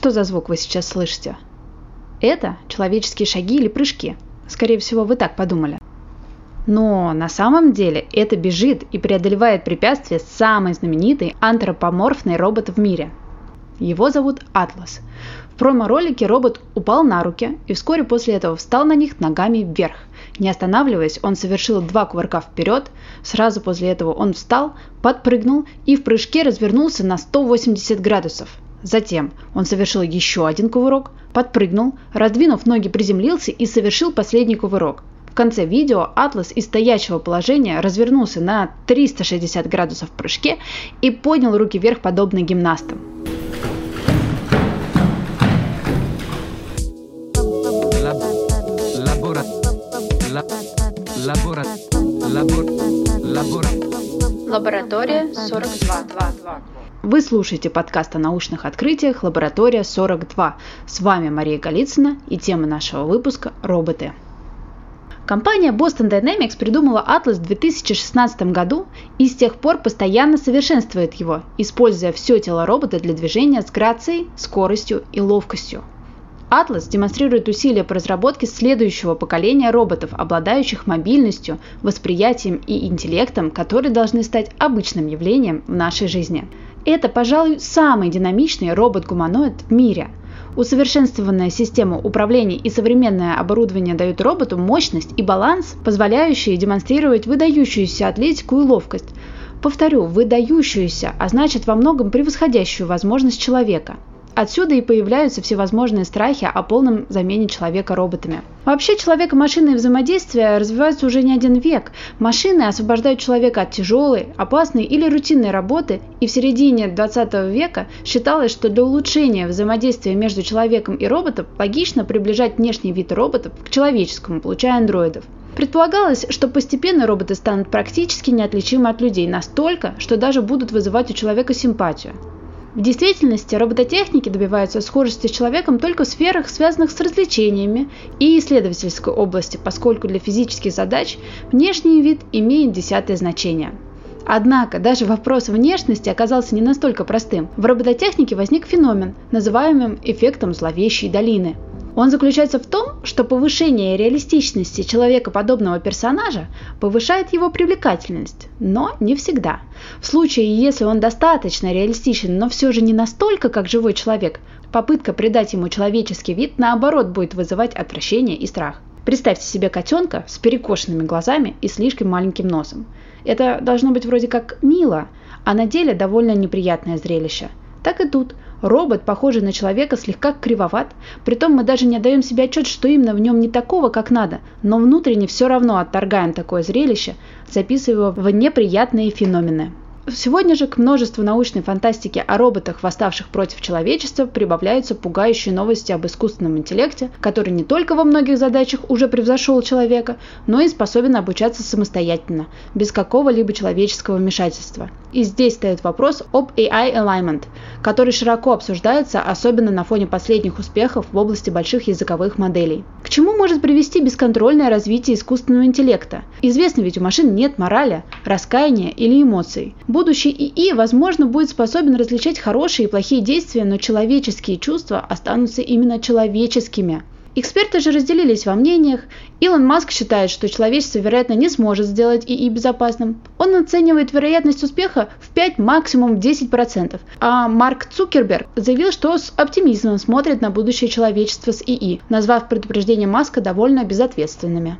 Что за звук вы сейчас слышите? Это человеческие шаги или прыжки. Скорее всего, вы так подумали. Но на самом деле это бежит и преодолевает препятствия самый знаменитый антропоморфный робот в мире. Его зовут Атлас. В промо-ролике робот упал на руки и вскоре после этого встал на них ногами вверх. Не останавливаясь, он совершил два кувырка вперед, сразу после этого он встал, подпрыгнул и в прыжке развернулся на 180 градусов. Затем он совершил еще один кувырок, подпрыгнул, раздвинув ноги, приземлился и совершил последний кувырок. В конце видео Атлас из стоячего положения развернулся на 360 градусов в прыжке и поднял руки вверх подобно гимнастам. Лаборатория 42. Вы слушаете подкаст о научных открытиях «Лаборатория 42». С вами Мария Голицына и тема нашего выпуска – роботы. Компания Boston Dynamics придумала Atlas в 2016 году и с тех пор постоянно совершенствует его, используя все тело робота для движения с грацией, скоростью и ловкостью. Atlas демонстрирует усилия по разработке следующего поколения роботов, обладающих мобильностью, восприятием и интеллектом, которые должны стать обычным явлением в нашей жизни – это, пожалуй, самый динамичный робот-гуманоид в мире. Усовершенствованная система управления и современное оборудование дают роботу мощность и баланс, позволяющие демонстрировать выдающуюся атлетику и ловкость. Повторю, выдающуюся, а значит во многом превосходящую возможность человека – Отсюда и появляются всевозможные страхи о полном замене человека роботами. Вообще человека-машинные взаимодействия развиваются уже не один век. Машины освобождают человека от тяжелой, опасной или рутинной работы, и в середине 20 века считалось, что для улучшения взаимодействия между человеком и роботом логично приближать внешний вид роботов к человеческому, получая андроидов. Предполагалось, что постепенно роботы станут практически неотличимы от людей настолько, что даже будут вызывать у человека симпатию. В действительности робототехники добиваются схожести с человеком только в сферах, связанных с развлечениями и исследовательской области, поскольку для физических задач внешний вид имеет десятое значение. Однако даже вопрос внешности оказался не настолько простым. В робототехнике возник феномен, называемый эффектом зловещей долины – он заключается в том, что повышение реалистичности человекоподобного персонажа повышает его привлекательность, но не всегда. В случае, если он достаточно реалистичен, но все же не настолько, как живой человек, попытка придать ему человеческий вид, наоборот, будет вызывать отвращение и страх. Представьте себе котенка с перекошенными глазами и слишком маленьким носом. Это должно быть вроде как мило, а на деле довольно неприятное зрелище. Так и тут – Робот, похожий на человека, слегка кривоват, притом мы даже не отдаем себе отчет, что именно в нем не такого, как надо, но внутренне все равно отторгаем такое зрелище, записывая в неприятные феномены. Сегодня же к множеству научной фантастики о роботах, восставших против человечества, прибавляются пугающие новости об искусственном интеллекте, который не только во многих задачах уже превзошел человека, но и способен обучаться самостоятельно, без какого-либо человеческого вмешательства. И здесь стоит вопрос об AI Alignment, который широко обсуждается, особенно на фоне последних успехов в области больших языковых моделей. К чему может привести бесконтрольное развитие искусственного интеллекта? Известно ведь у машин нет морали, раскаяния или эмоций. Будущий ИИ, возможно, будет способен различать хорошие и плохие действия, но человеческие чувства останутся именно человеческими. Эксперты же разделились во мнениях. Илон Маск считает, что человечество, вероятно, не сможет сделать ИИ безопасным. Он оценивает вероятность успеха в 5, максимум 10%. А Марк Цукерберг заявил, что с оптимизмом смотрит на будущее человечества с ИИ, назвав предупреждения Маска довольно безответственными.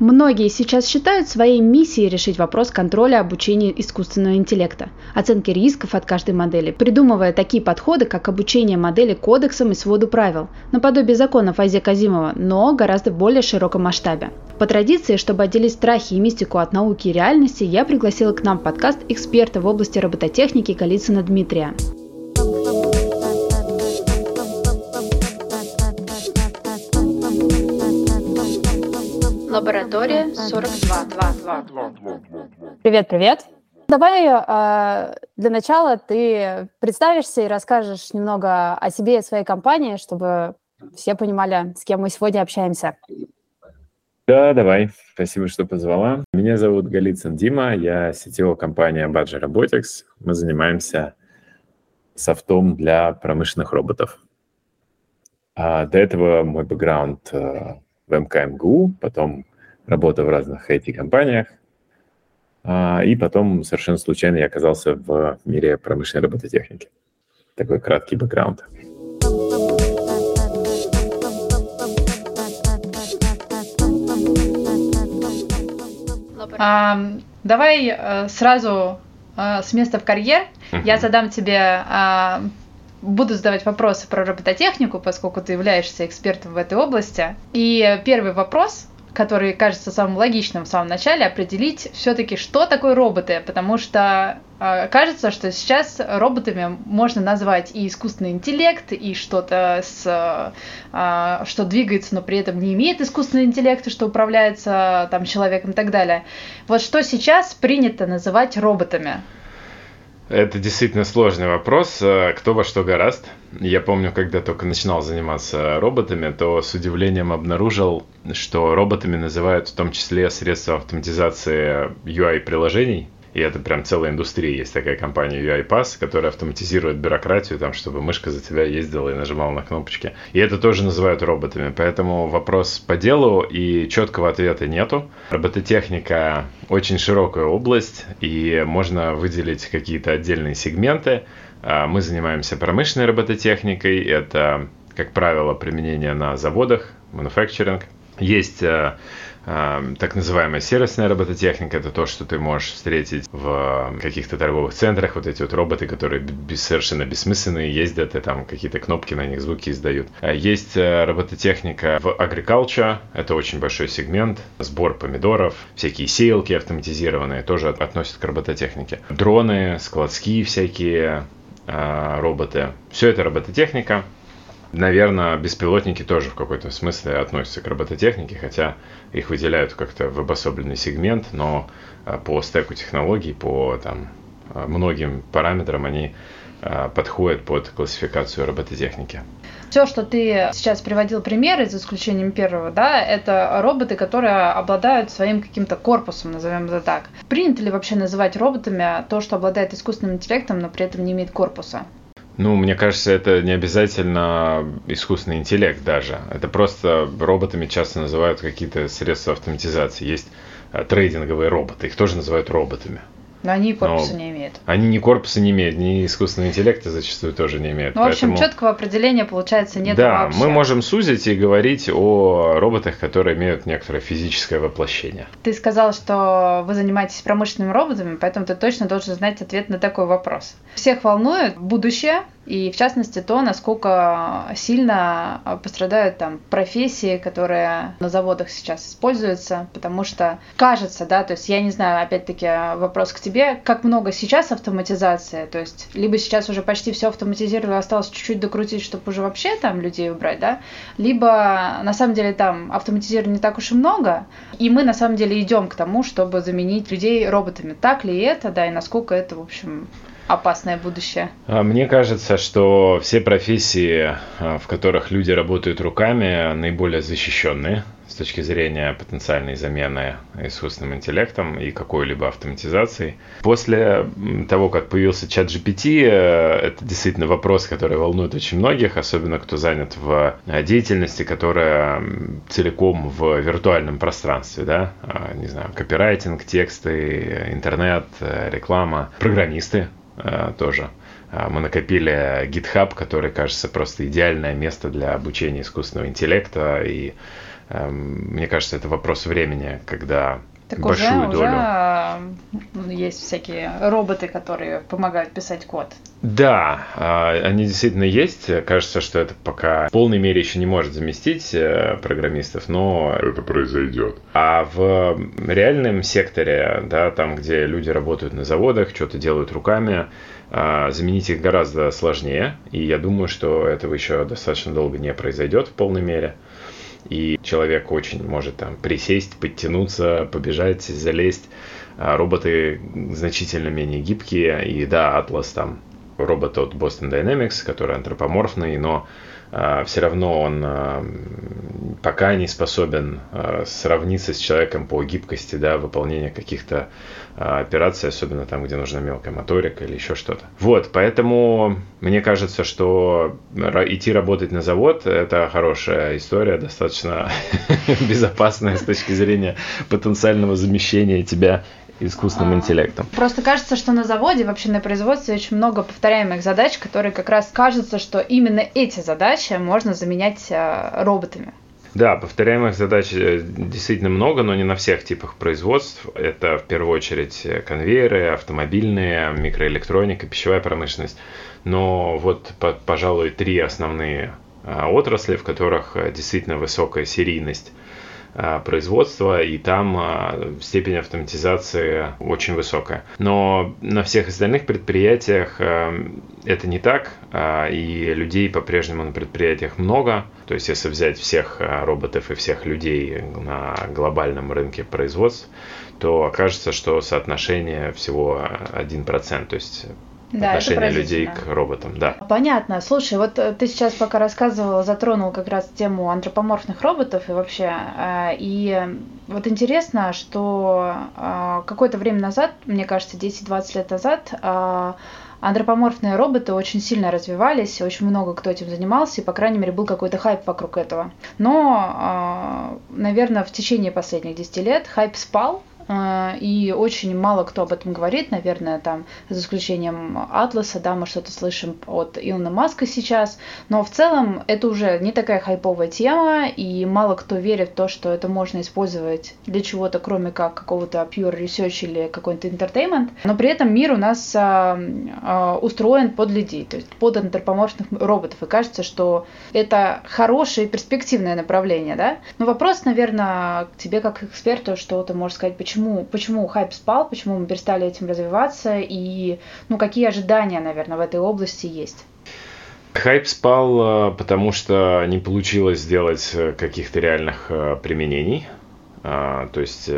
Многие сейчас считают своей миссией решить вопрос контроля обучения искусственного интеллекта, оценки рисков от каждой модели, придумывая такие подходы, как обучение модели кодексам и своду правил, наподобие законов Айзе Казимова, но гораздо более широком масштабе. По традиции, чтобы отделить страхи и мистику от науки и реальности, я пригласила к нам в подкаст эксперта в области робототехники Голицына Дмитрия. Лаборатория 42. Привет, привет. Давай э, для начала ты представишься и расскажешь немного о себе и своей компании, чтобы все понимали, с кем мы сегодня общаемся. Да, давай. Спасибо, что позвала. Меня зовут Голицын Дима, я сетевой компания Badger Robotics. Мы занимаемся софтом для промышленных роботов. А до этого мой бэкграунд э, в МКМГУ, потом работа в разных IT-компаниях, а, и потом совершенно случайно я оказался в мире промышленной робототехники. Такой краткий бэкграунд. А, давай а, сразу а, с места в карьер. Uh-huh. Я задам тебе, а, буду задавать вопросы про робототехнику, поскольку ты являешься экспертом в этой области. И первый вопрос который кажется самым логичным в самом начале, определить все-таки, что такое роботы, потому что э, кажется, что сейчас роботами можно назвать и искусственный интеллект, и что-то, с, э, что двигается, но при этом не имеет искусственного интеллекта, что управляется там человеком и так далее. Вот что сейчас принято называть роботами? Это действительно сложный вопрос. Э, кто во что гораст. Я помню, когда только начинал заниматься роботами, то с удивлением обнаружил, что роботами называют в том числе средства автоматизации UI-приложений. И это прям целая индустрия. Есть такая компания UiPath, которая автоматизирует бюрократию, там, чтобы мышка за тебя ездила и нажимала на кнопочки. И это тоже называют роботами. Поэтому вопрос по делу и четкого ответа нету. Робототехника очень широкая область, и можно выделить какие-то отдельные сегменты. А, мы занимаемся промышленной робототехникой. Это, как правило, применение на заводах, manufacturing. Есть а, так называемая сервисная робототехника, это то, что ты можешь встретить в каких-то торговых центрах, вот эти вот роботы, которые совершенно бессмысленные, ездят и там какие-то кнопки на них звуки издают. А есть э, робототехника в agriculture, это очень большой сегмент, сбор помидоров, всякие сеялки автоматизированные тоже относят к робототехнике. Дроны, складские всякие э, роботы, все это робототехника. Наверное, беспилотники тоже в какой-то смысле относятся к робототехнике, хотя их выделяют как-то в обособленный сегмент, но а, по стеку технологий, по там, а, многим параметрам они а, подходят под классификацию робототехники. Все, что ты сейчас приводил примеры, за исключением первого, да, это роботы, которые обладают своим каким-то корпусом, назовем это так. Принято ли вообще называть роботами то, что обладает искусственным интеллектом, но при этом не имеет корпуса? Ну, мне кажется, это не обязательно искусственный интеллект даже. Это просто роботами часто называют какие-то средства автоматизации. Есть э, трейдинговые роботы, их тоже называют роботами. Но они корпуса Но не имеют. Они ни корпуса не имеют, ни искусственного интеллекта зачастую тоже не имеют. Ну, в общем, поэтому... четкого определения, получается, нет Да, вообще. мы можем сузить и говорить о роботах, которые имеют некоторое физическое воплощение. Ты сказал, что вы занимаетесь промышленными роботами, поэтому ты точно должен знать ответ на такой вопрос. Всех волнует будущее, и в частности то, насколько сильно пострадают там профессии, которые на заводах сейчас используются, потому что кажется, да, то есть я не знаю, опять-таки вопрос к тебе, как много сейчас автоматизации, то есть либо сейчас уже почти все автоматизировано, осталось чуть-чуть докрутить, чтобы уже вообще там людей убрать, да, либо на самом деле там автоматизировано не так уж и много, и мы на самом деле идем к тому, чтобы заменить людей роботами. Так ли это, да, и насколько это, в общем, опасное будущее? А, мне кажется, что все профессии, а, в которых люди работают руками, наиболее защищенные с точки зрения потенциальной замены искусственным интеллектом и какой-либо автоматизацией. После того, как появился чат GPT, э, это действительно вопрос, который волнует очень многих, особенно кто занят в э, деятельности, которая целиком в виртуальном пространстве, да, а, не знаю, копирайтинг, тексты, интернет, э, реклама, программисты, тоже. А, мы накопили GitHub, который, кажется, просто идеальное место для обучения искусственного интеллекта. И эм, мне кажется, это вопрос времени, когда так большую уже, долю. Уже есть всякие роботы, которые помогают писать код. Да, а, они действительно есть. Кажется, что это пока в полной мере еще не может заместить э, программистов, но это произойдет. А в реальном секторе, да, там, где люди работают на заводах, что-то делают руками, а, заменить их гораздо сложнее. И я думаю, что этого еще достаточно долго не произойдет в полной мере и человек очень может там присесть, подтянуться, побежать, залезть. А роботы значительно менее гибкие, и да, Atlas там робот от Boston Dynamics, который антропоморфный, но все равно он а, пока не способен а, сравниться с человеком по гибкости, да, выполнения каких-то операций, особенно там, где нужна мелкая моторика или еще что-то. Вот, поэтому мне кажется, что идти работать на завод – это хорошая история, достаточно безопасная с точки зрения потенциального замещения тебя искусственным а, интеллектом. Просто кажется, что на заводе, вообще на производстве очень много повторяемых задач, которые как раз кажется, что именно эти задачи можно заменять а, роботами. Да, повторяемых задач э, действительно много, но не на всех типах производств. Это в первую очередь конвейеры, автомобильные, микроэлектроника, пищевая промышленность. Но вот, пожалуй, три основные отрасли, в которых э, действительно высокая серийность производства, и там а, степень автоматизации очень высокая. Но на всех остальных предприятиях а, это не так, и людей по-прежнему на предприятиях много. То есть, если взять всех роботов и всех людей на глобальном рынке производств, то окажется, что соотношение всего 1%. То есть да, отношение людей к роботам, да. Понятно. Слушай, вот э, ты сейчас пока рассказывала, затронул как раз тему антропоморфных роботов и вообще, э, и вот интересно, что э, какое-то время назад, мне кажется, 10-20 лет назад, антропоморфные роботы очень сильно развивались, очень много кто этим занимался, и, по крайней мере, был какой-то хайп вокруг этого. Но, наверное, в течение последних 10 лет хайп спал, и очень мало кто об этом говорит, наверное, там, за исключением Атласа, да, мы что-то слышим от Илона Маска сейчас, но в целом это уже не такая хайповая тема, и мало кто верит в то, что это можно использовать для чего-то, кроме как какого-то pure research или какой-то entertainment, но при этом мир у нас а, а, устроен под людей, то есть под антропоморфных роботов, и кажется, что это хорошее перспективное направление, да, но вопрос, наверное, к тебе как эксперту, что ты можешь сказать, почему почему, почему хайп спал, почему мы перестали этим развиваться и ну, какие ожидания, наверное, в этой области есть? Хайп спал, э, потому что не получилось сделать э, каких-то реальных э, применений. А, то есть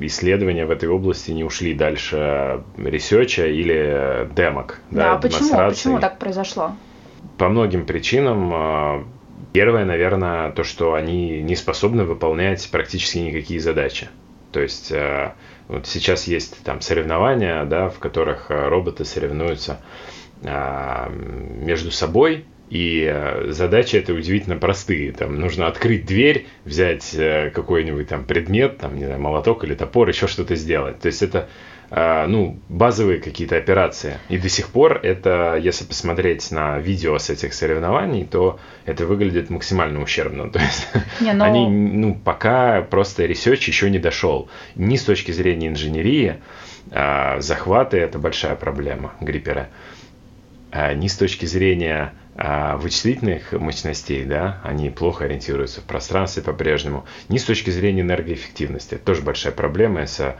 исследования в этой области не ушли дальше research а или демок. Да, да почему? Почему так произошло? По многим причинам. Первое, наверное, то, что они не способны выполнять практически никакие задачи. То есть э, вот сейчас есть там соревнования, да, в которых э, роботы соревнуются э, между собой, и задачи это удивительно простые. Там нужно открыть дверь, взять какой-нибудь там предмет, там, не знаю, молоток или топор, еще что-то сделать. То есть это ну, базовые какие-то операции. И до сих пор это, если посмотреть на видео с этих соревнований, то это выглядит максимально ущербно. То есть не, но... они, ну, пока просто research еще не дошел. Ни с точки зрения инженерии, а, захваты это большая проблема gripper а. А, ни с точки зрения вычислительных мощностей, да, они плохо ориентируются в пространстве по-прежнему. Ни с точки зрения энергоэффективности. Это тоже большая проблема, если а,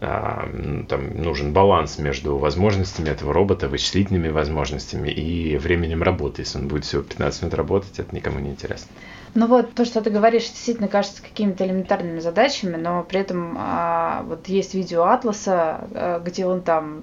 там нужен баланс между возможностями этого робота, вычислительными возможностями и временем работы. Если он будет всего 15 минут работать, это никому не интересно. Ну вот то, что ты говоришь, действительно кажется какими-то элементарными задачами, но при этом а, вот есть видео Атласа, а, где он там а,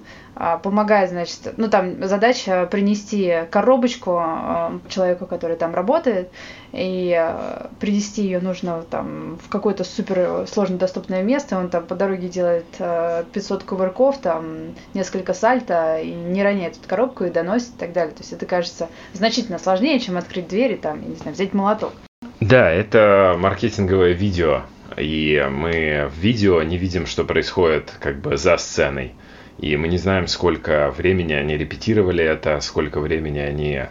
помогает, значит, ну там задача принести коробочку а, человеку, который там работает, и а, принести ее нужно там в какое-то супер сложно доступное место, он там по дороге делает а, 500 кувырков, там несколько сальто, и не роняет эту коробку и доносит и так далее. То есть это кажется значительно сложнее, чем открыть дверь и там, я не знаю, взять молоток. Да, это маркетинговое видео, и мы в видео не видим, что происходит как бы за сценой. И мы не знаем, сколько времени они репетировали это, сколько времени они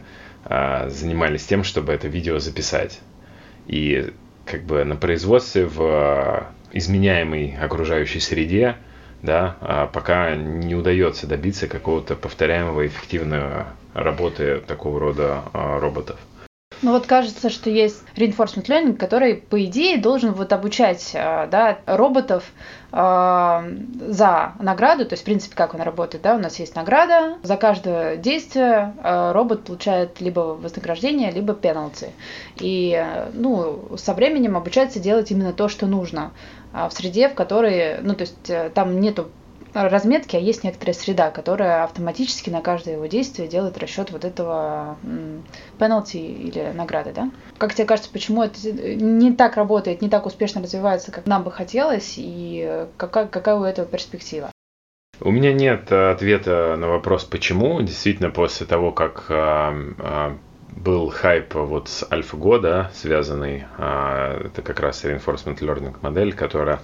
а, занимались тем, чтобы это видео записать. И как бы на производстве в изменяемой окружающей среде, да, а, пока не удается добиться какого-то повторяемого эффективной работы такого рода а, роботов. Ну вот кажется, что есть reinforcement learning, который, по идее, должен вот обучать э, да, роботов э, за награду, то есть, в принципе, как он работает, да, у нас есть награда, за каждое действие э, робот получает либо вознаграждение, либо пеналти. И, ну, со временем обучается делать именно то, что нужно в среде, в которой, ну, то есть, там нету разметки, а есть некоторая среда, которая автоматически на каждое его действие делает расчет вот этого penalty или награды, да? Как тебе кажется, почему это не так работает, не так успешно развивается, как нам бы хотелось, и какая, какая у этого перспектива? У меня нет ответа на вопрос, почему. Действительно, после того, как был хайп вот с AlphaGo, да, связанный, это как раз reinforcement learning модель, которая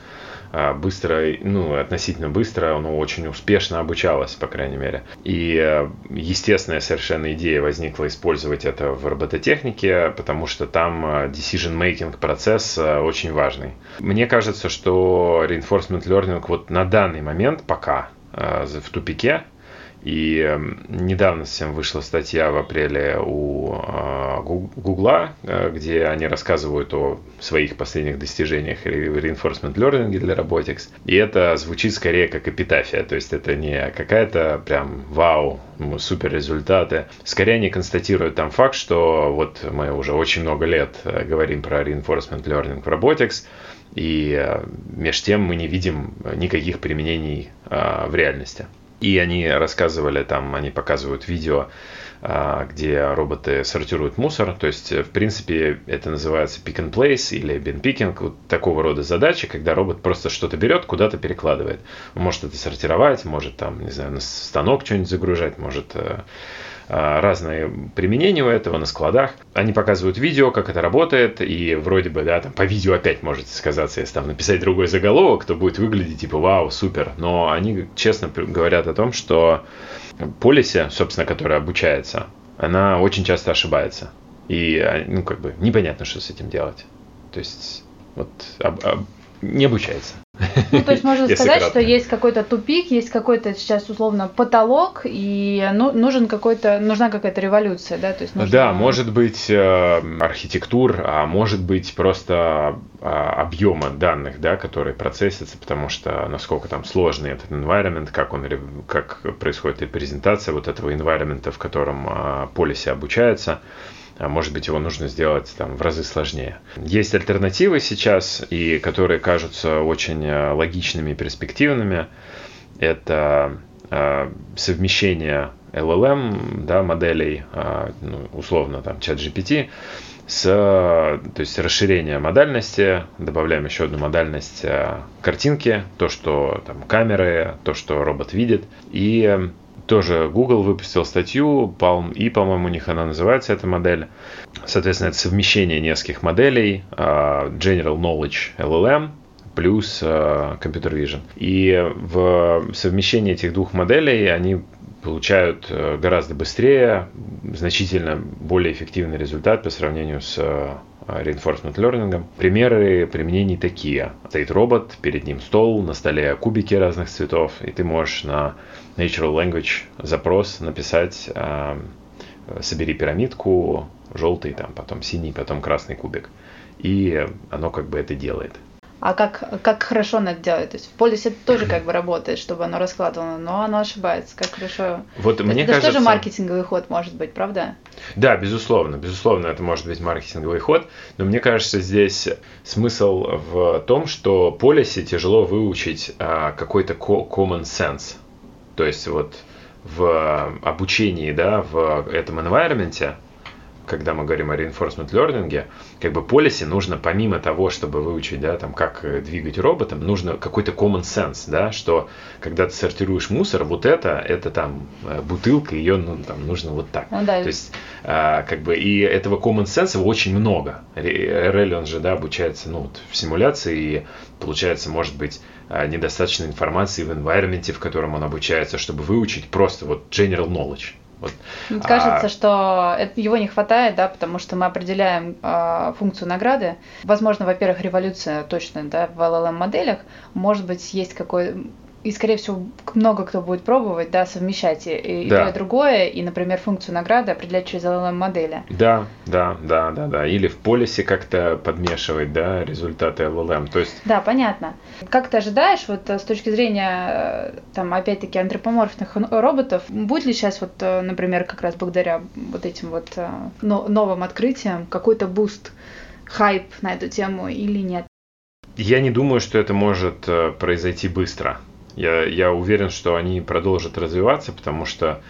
быстро, ну, относительно быстро, но очень успешно обучалась, по крайней мере. И а, естественная совершенно идея возникла использовать это в робототехнике, потому что там decision-making процесс очень важный. Мне кажется, что reinforcement learning вот на данный момент пока в тупике, и эм, недавно совсем вышла статья в апреле у а, Гугла, э, где они рассказывают о своих последних достижениях в reinforcement learning для robotics. И это звучит скорее как эпитафия, то есть это не какая-то прям вау, супер результаты. Скорее они констатируют там факт, что вот мы уже очень много лет э, говорим про reinforcement learning в robotics, и э, между тем мы не видим никаких применений в реальности. И они рассказывали там, они показывают видео, а, где роботы сортируют мусор. То есть, в принципе, это называется pick and place или bin picking, вот такого рода задачи, когда робот просто что-то берет, куда-то перекладывает. Он может это сортировать, может там, не знаю, на станок что-нибудь загружать, может э, разные применения у этого на складах. Они показывают видео, как это работает, и вроде бы, да, там по видео опять может сказаться, если там написать другой заголовок, то будет выглядеть типа вау, супер. Но они честно говорят о том, что полисе, собственно, которая обучается, она очень часто ошибается. И, а, ну, как бы, непонятно, что с этим делать. То есть, вот, об, об, не обучается. Ну, то есть можно сказать, кратко. что есть какой-то тупик, есть какой-то сейчас условно потолок, и ну, нужен какой-то, нужна какая-то революция, да? То есть нужно... Да, может быть э, архитектур, а может быть просто э, объема данных, да, которые процессятся, потому что насколько там сложный этот environment, как он, как происходит репрезентация вот этого environment, в котором э, полисе обучается а может быть его нужно сделать там в разы сложнее. Есть альтернативы сейчас, и которые кажутся очень э, логичными и перспективными. Это э, совмещение LLM да, моделей, э, ну, условно там чат GPT, с, то есть расширение модальности, добавляем еще одну модальность картинки, то, что там камеры, то, что робот видит, и тоже Google выпустил статью, Palm и, по-моему, у них она называется, эта модель. Соответственно, это совмещение нескольких моделей, а, General Knowledge LLM, плюс а, Computer Vision. И в совмещении этих двух моделей они получают э, гораздо быстрее, значительно более эффективный результат по сравнению с reinforcement learning. Примеры применений такие. Стоит робот, перед ним стол, на столе кубики разных цветов, и ты можешь на Natural Language запрос написать э, собери пирамидку, желтый, там, потом синий, потом красный кубик. И оно как бы это делает. А как, как хорошо оно это делает? То есть в полисе это тоже как бы работает, чтобы оно раскладывало, но оно ошибается. Как хорошо. Вот То мне это кажется... тоже маркетинговый ход может быть, правда? Да, безусловно. Безусловно, это может быть маркетинговый ход. Но мне кажется, здесь смысл в том, что полисе тяжело выучить а, какой-то common sense. То есть вот в обучении, да, в этом environment, когда мы говорим о reinforcement learning, как бы полисе нужно помимо того, чтобы выучить, да, там, как двигать роботом, нужно какой-то common sense, да, что когда ты сортируешь мусор, вот это, это там э, бутылка, ее ну, там, нужно вот так. Ну, да. То есть, а, как бы, и этого common sense очень много. RL, он же, да, обучается, ну, вот, в симуляции, и получается, может быть, недостаточно информации в environment, в котором он обучается, чтобы выучить просто вот general knowledge. Вот. Кажется, а... что его не хватает, да, потому что мы определяем э, функцию награды. Возможно, во-первых, революция точно, да, в LLM моделях. Может быть, есть какой и, скорее всего, много кто будет пробовать, да, совмещать и, и да. то, и другое, и, например, функцию награды определять через LLM-модели. Да, да, да, да, да. Или в полисе как-то подмешивать, да, результаты LLM. То есть... Да, понятно. Как ты ожидаешь, вот э, с точки зрения, э, там, опять-таки, антропоморфных роботов, будет ли сейчас, вот, э, например, как раз благодаря вот этим вот новым открытиям какой-то boost, хайп на эту тему или нет? Я не думаю, что это может произойти быстро. Я, я уверен, что они продолжат развиваться, потому что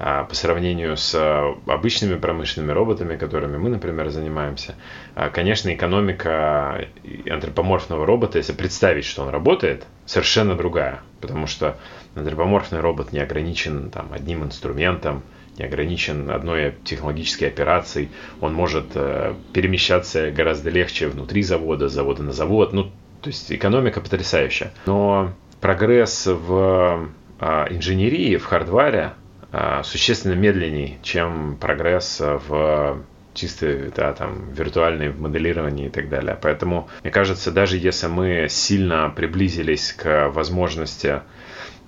а, по сравнению с а, обычными промышленными роботами, которыми мы, например, занимаемся, а, конечно, экономика антропоморфного робота, если представить, что он работает, совершенно другая. Потому что антропоморфный робот не ограничен там, одним инструментом, не ограничен одной технологической операцией. Он может э, перемещаться гораздо легче внутри завода, завода на завод. Ну, то есть экономика потрясающая. Но прогресс в инженерии, в хардваре, а, существенно медленнее, чем прогресс в чисто да, там, виртуальное моделирование и так далее. Поэтому, мне кажется, даже если мы сильно приблизились к возможности а,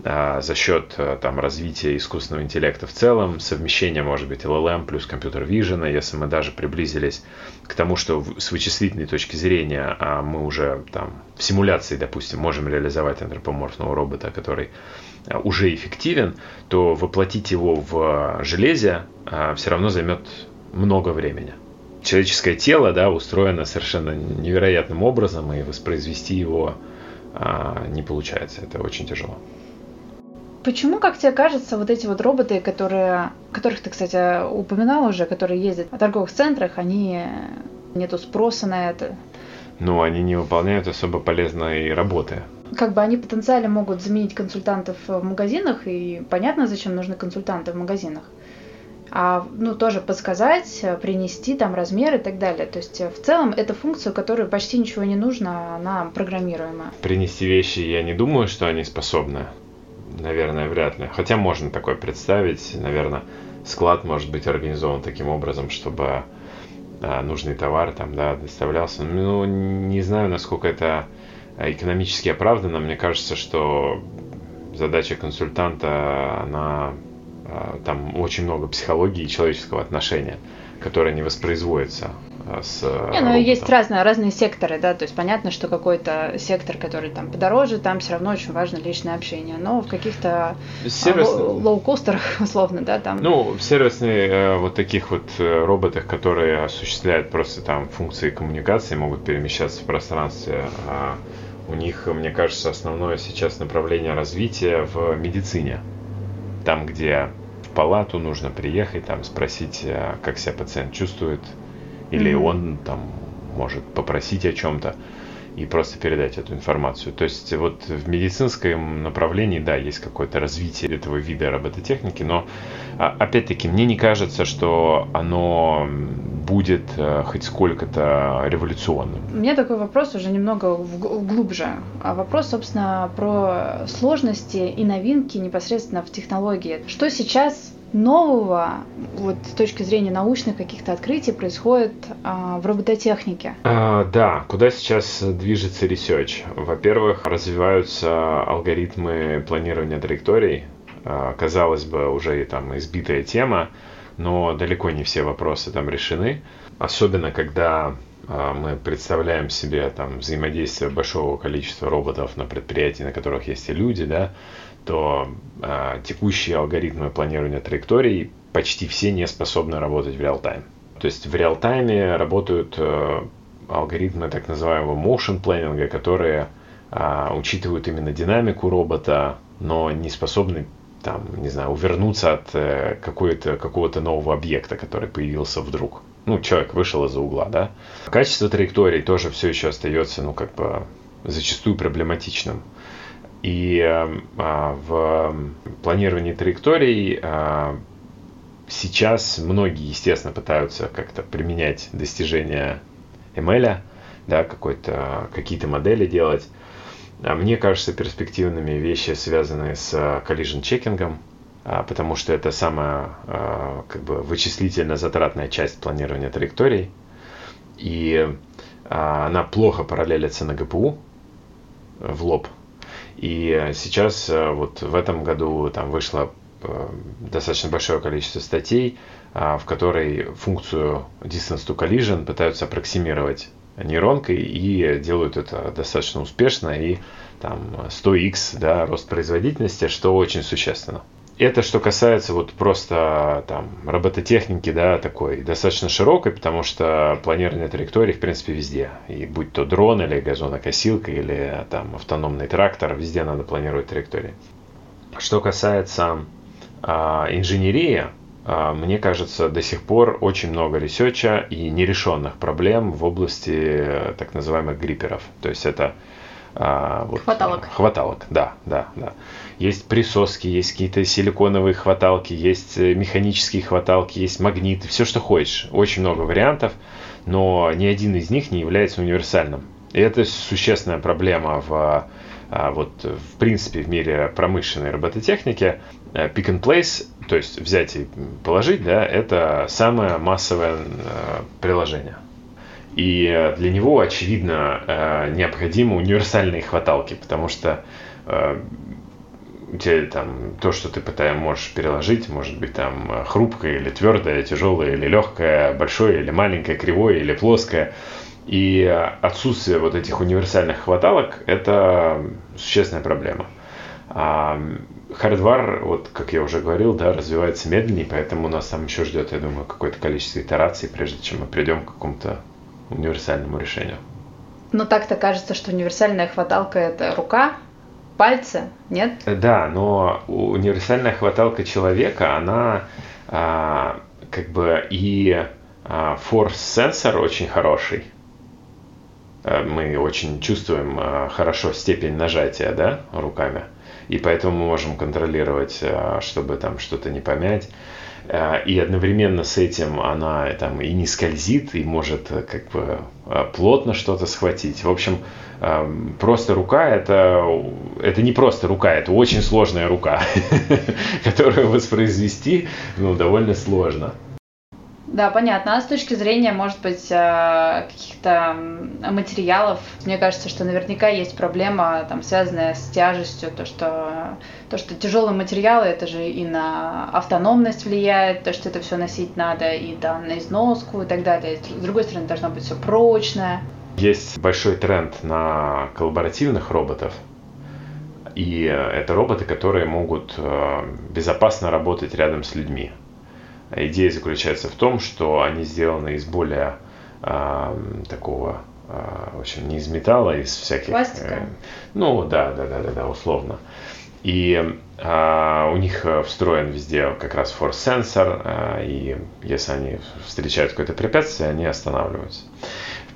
за счет а, там, развития искусственного интеллекта в целом, совмещения, может быть, LLM плюс компьютер vision, если мы даже приблизились к тому, что с вычислительной точки зрения а мы уже там, в симуляции, допустим, можем реализовать антропоморфного робота, который а, уже эффективен, то воплотить его в железе а, все равно займет много времени. Человеческое тело да, устроено совершенно невероятным образом, и воспроизвести его а, не получается. Это очень тяжело. Почему, как тебе кажется, вот эти вот роботы, которые, которых ты, кстати, упоминал уже, которые ездят в торговых центрах, они нету спроса на это? Ну, они не выполняют особо полезной работы как бы они потенциально могут заменить консультантов в магазинах, и понятно, зачем нужны консультанты в магазинах. А, ну, тоже подсказать, принести там размеры и так далее. То есть в целом это функция, которой почти ничего не нужно, она программируемая. Принести вещи я не думаю, что они способны. Наверное, вряд ли. Хотя можно такое представить. Наверное, склад может быть организован таким образом, чтобы а, нужный товар там, да, доставлялся. Ну, не знаю, насколько это экономически оправдано. Мне кажется, что задача консультанта, она а, там очень много психологии и человеческого отношения, которое не воспроизводится а, с Не, ну есть разные, разные секторы, да, то есть понятно, что какой-то сектор, который там подороже, там все равно очень важно личное общение, но в каких-то Сервис... лоукостерах, условно, да, там... Ну, в сервисные э, вот таких вот э, роботах, которые осуществляют просто там функции коммуникации, могут перемещаться в пространстве, а, у них, мне кажется, основное сейчас направление развития в медицине. Там, где в палату нужно приехать, там спросить, э, как себя пациент чувствует, или mm-hmm. он там может попросить о чем-то и просто передать эту информацию. То есть вот в медицинском направлении, да, есть какое-то развитие этого вида робототехники, но а, опять-таки мне не кажется, что оно будет э, хоть сколько-то революционным. У меня такой вопрос уже немного глубже. А вопрос, собственно, про сложности и новинки непосредственно в технологии. Что сейчас нового вот с точки зрения научных каких-то открытий происходит а, в робототехнике? А, да, куда сейчас движется research? Во-первых, развиваются алгоритмы планирования траекторий. А, казалось бы, уже и там избитая тема, но далеко не все вопросы там решены. Особенно, когда а, мы представляем себе там взаимодействие большого количества роботов на предприятии, на которых есть и люди, да, то э, текущие алгоритмы планирования траекторий почти все не способны работать в реал-тайм. То есть в реал-тайме работают э, алгоритмы так называемого motion planning, которые э, учитывают именно динамику робота, но не способны там, не знаю, увернуться от э, какого-то нового объекта, который появился вдруг. Ну, человек вышел из-за угла, да. Качество траекторий тоже все еще остается, ну, как бы, зачастую проблематичным. И эм, а, в планировании траекторий а, сейчас многие, естественно, пытаются как-то применять достижения ML, да, какие-то модели делать. А мне кажется перспективными вещи, связанные с collision чекингом, потому что это самая как бы вычислительно затратная часть планирования траекторий. И она плохо параллелится на ГПУ в лоб, и сейчас э, вот в этом году там вышло э, достаточно большое количество статей, в которой функцию distance to collision пытаются аппроксимировать нейронкой и делают это достаточно успешно и там 100x да, рост производительности, что очень существенно. Это что касается вот просто там робототехники, да, такой достаточно широкой, потому что планирование траекторий, в принципе, везде. И будь то дрон или газонокосилка или там автономный трактор, везде надо планировать траектории. Что касается а, инженерии, а, мне кажется, до сих пор очень много research а и нерешенных проблем в области э, так называемых gripper ов. То есть это а, вот, хваталок. Хваталок, да, да, да. Есть присоски, есть какие-то силиконовые хваталки, есть э, механические хваталки, есть магниты, все, что хочешь. Очень много вариантов, но ни один из них не является универсальным. И это существенная проблема в а, вот в принципе в мире промышленной робототехники. Э, pick and place, то есть взять и положить, да, это самое массовое э, приложение. И для него, очевидно, э, необходимы универсальные хваталки, потому что э, у тебя там то, что ты пытаешь, можешь переложить, может быть там хрупкое или твердое, тяжелое или легкое, большое или маленькое, кривое или плоское. И отсутствие вот этих универсальных хваталок – это существенная проблема. А хардвар, вот как я уже говорил, да, развивается медленнее, поэтому нас там еще ждет, я думаю, какое-то количество итераций, прежде чем мы придем к какому-то универсальному решению. Но так-то кажется, что универсальная хваталка – это рука, пальцы, нет? Да, но универсальная хваталка человека, она а, как бы и а, force сенсор очень хороший. А, мы очень чувствуем а, хорошо степень нажатия, да, руками. И поэтому мы можем контролировать, а, чтобы там что-то не помять. Э, и одновременно с этим она там и не скользит, и может э, как бы э, плотно что-то схватить. В общем, просто рука это, это не просто рука, это очень сложная рука, которую воспроизвести ну, довольно сложно. Да, понятно. А с точки зрения, может быть, э, каких-то материалов, мне кажется, что наверняка есть проблема, там, связанная с тяжестью, то, что, то, что тяжелые материалы, это же и на автономность влияет, то, что это все носить надо, и там на износку и так далее. С другой стороны, должно быть все прочное. Есть большой тренд на коллаборативных роботов, и это роботы, которые могут э, безопасно работать рядом с людьми. Идея заключается в том, что они сделаны из более э, такого, э, в общем, не из металла, из всяких... Пластика? Э, ну, да, да, да, да, да, условно. И э, у них встроен везде как раз force сенсор, э, и если они встречают какое-то препятствие, они останавливаются.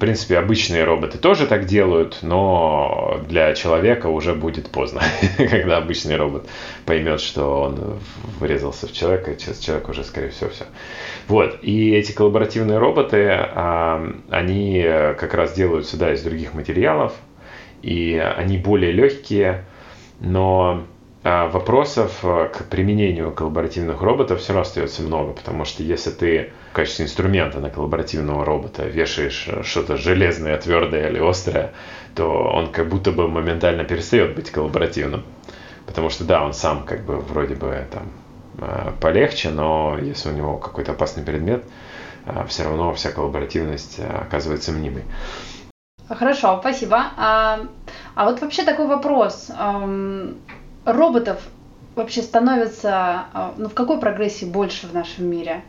Принципе, обычные роботы тоже так делают, но для человека уже будет поздно, когда обычный робот поймет, что он врезался в человека, человек уже, скорее всего, все. Вот, и эти коллаборативные роботы, они как раз делаются, да, из других материалов, и они более легкие, но вопросов э, к применению коллаборативных роботов все равно остается много, потому что если ты в качестве инструмента на коллаборативного робота вешаешь э, что-то железное, твердое или острое, то он как будто бы моментально перестает быть коллаборативным. Потому что да, он сам как бы вроде бы там э, полегче, но если у него какой-то опасный предмет, все равно вся коллаборативность оказывается мнимой. Хорошо, спасибо. А, а вот вообще такой вопрос роботов вообще становится, а, ну, в какой прогрессии больше в нашем мире?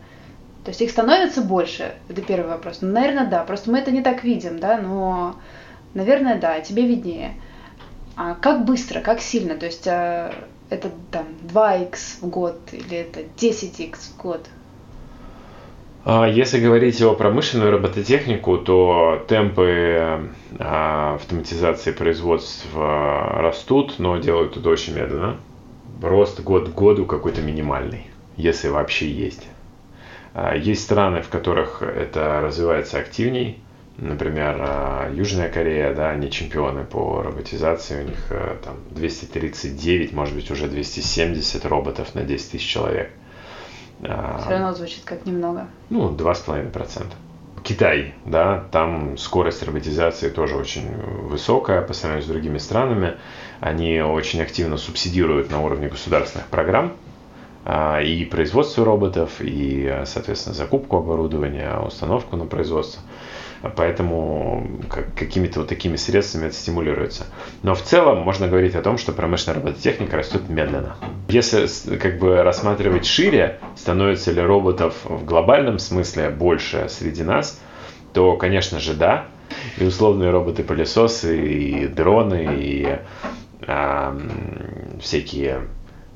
То есть их становится больше? Это первый вопрос. Ну, наверное, да. Просто мы это не так видим, да, но, наверное, да, тебе виднее. А как быстро, как сильно? То есть а, это там 2х в год или это 10х в год? А, если говорить о промышленную робототехнику, то темпы а, автоматизации производства растут, но делают это очень медленно. Рост год к году какой-то минимальный, если вообще есть. А, есть страны, в которых это развивается активней. Например, Южная Корея, да, они чемпионы по роботизации. У них там 239, может быть, уже 270 роботов на 10 тысяч человек – все равно звучит как немного. Ну, 2,5%. Китай, да, там скорость роботизации тоже очень высокая по сравнению с другими странами. Они очень активно субсидируют на уровне государственных программ а, и производство роботов, и, соответственно, закупку оборудования, установку на производство. Поэтому как, какими-то вот такими средствами это стимулируется. Но в целом можно говорить о том, что промышленная робототехника растет медленно. Если как бы рассматривать шире, становится ли роботов в глобальном смысле больше среди нас, то, конечно же, да. И условные роботы-пылесосы, и дроны, и э, всякие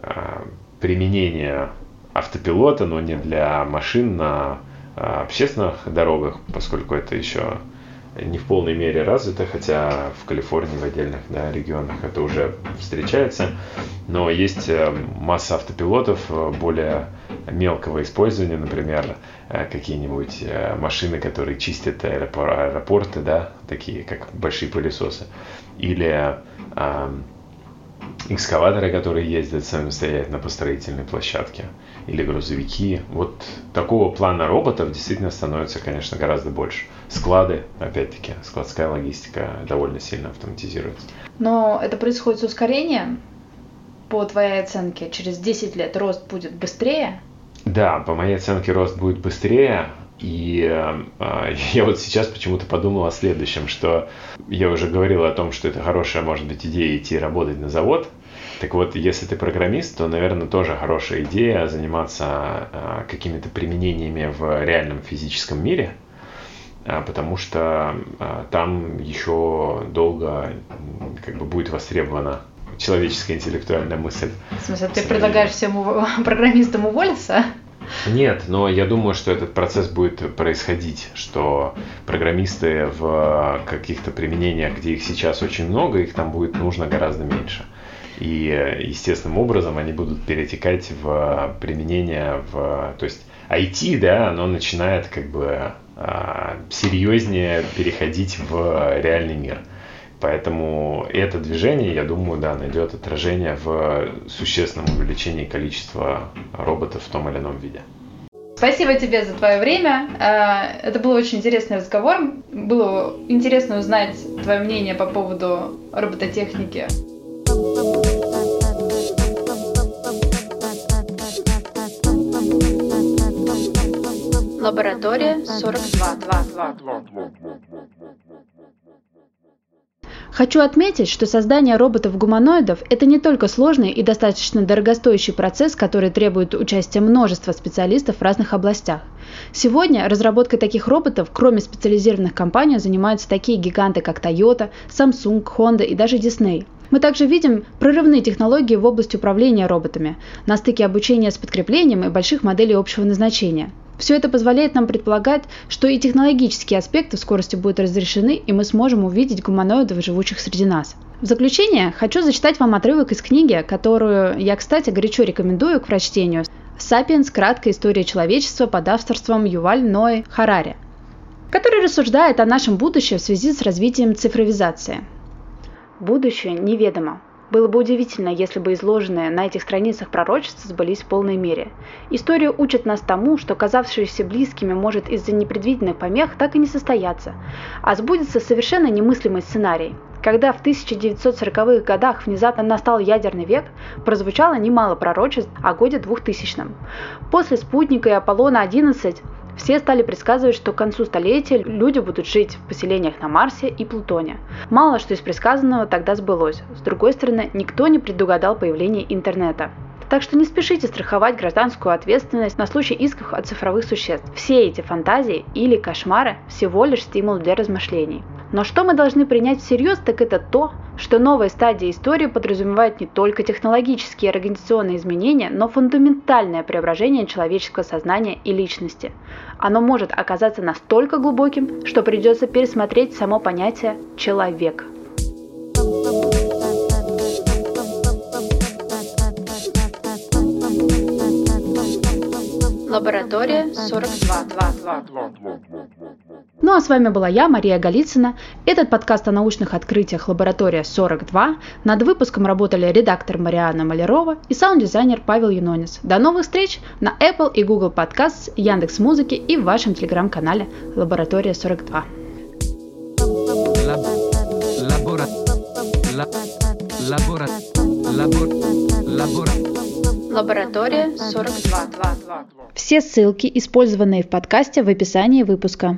э, применения автопилота, но не для машин на общественных дорогах, поскольку это еще не в полной мере развито, хотя в Калифорнии, в отдельных да, регионах это уже встречается. Но есть э, масса автопилотов э, более мелкого использования, например, э, какие-нибудь машины, которые чистят аэропорты, да, такие как большие пылесосы, или экскаваторы, которые ездят самостоятельно по строительной площадке, или грузовики. Вот такого плана роботов действительно становится, конечно, гораздо больше. Склады, опять-таки, складская логистика довольно сильно автоматизируется. Но это происходит с ускорением. По твоей оценке, через 10 лет рост будет быстрее? Да, по моей оценке рост будет быстрее, и э, я вот сейчас почему-то подумал о следующем, что я уже говорил о том, что это хорошая, может быть, идея идти работать на завод. Так вот, если ты программист, то, наверное, тоже хорошая идея заниматься э, какими-то применениями в реальном физическом мире, э, потому что э, там еще долго как бы будет востребована человеческая интеллектуальная мысль. В смысле, ты предлагаешь всем программистам уволиться? Нет, но я думаю, что этот процесс будет происходить, что программисты в каких-то применениях, где их сейчас очень много, их там будет нужно гораздо меньше. И естественным образом они будут перетекать в применение в... То есть IT, да, оно начинает как бы а, серьезнее переходить в реальный мир. Поэтому это движение, я думаю, да, найдет отражение в существенном увеличении количества роботов в том или ином виде. Спасибо тебе за твое время. Э, это был очень интересный разговор. Было интересно узнать твое мнение по поводу робототехники. Лаборатория 42. Хочу отметить, что создание роботов-гуманоидов – это не только сложный и достаточно дорогостоящий процесс, который требует участия множества специалистов в разных областях. Сегодня разработкой таких роботов, кроме специализированных компаний, занимаются такие гиганты, как Toyota, Samsung, Honda и даже Disney. Мы также видим прорывные технологии в области управления роботами, на стыке обучения с подкреплением и больших моделей общего назначения. Все это позволяет нам предполагать, что и технологические аспекты в скорости будут разрешены, и мы сможем увидеть гуманоидов, живущих среди нас. В заключение хочу зачитать вам отрывок из книги, которую я, кстати, горячо рекомендую к прочтению. «Сапиенс. Краткая история человечества» под авторством Юваль Ной Харари, который рассуждает о нашем будущем в связи с развитием цифровизации. Будущее неведомо. Было бы удивительно, если бы изложенные на этих страницах пророчества сбылись в полной мере. История учит нас тому, что казавшиеся близкими может из-за непредвиденных помех так и не состояться, а сбудется совершенно немыслимый сценарий. Когда в 1940-х годах внезапно настал ядерный век, прозвучало немало пророчеств о годе 2000. После спутника и Аполлона-11 все стали предсказывать, что к концу столетия люди будут жить в поселениях на Марсе и Плутоне. Мало что из предсказанного тогда сбылось. С другой стороны, никто не предугадал появление интернета. Так что не спешите страховать гражданскую ответственность на случай исков от цифровых существ. Все эти фантазии или кошмары всего лишь стимул для размышлений. Но что мы должны принять всерьез, так это то, что новая стадия истории подразумевает не только технологические и организационные изменения, но фундаментальное преображение человеческого сознания и личности. Оно может оказаться настолько глубоким, что придется пересмотреть само понятие «человек». Лаборатория 42. Ну а с вами была я, Мария Голицына. Этот подкаст о научных открытиях Лаборатория 42. Над выпуском работали редактор Марианна Малярова и саунд-дизайнер Павел Юнонис. До новых встреч на Apple и Google Podcasts, Яндекс Музыки и в вашем телеграм-канале Лаборатория 42. Лабора... Лабора... Лабора... Лабора... Лаборатория 42. Все ссылки, использованные в подкасте, в описании выпуска.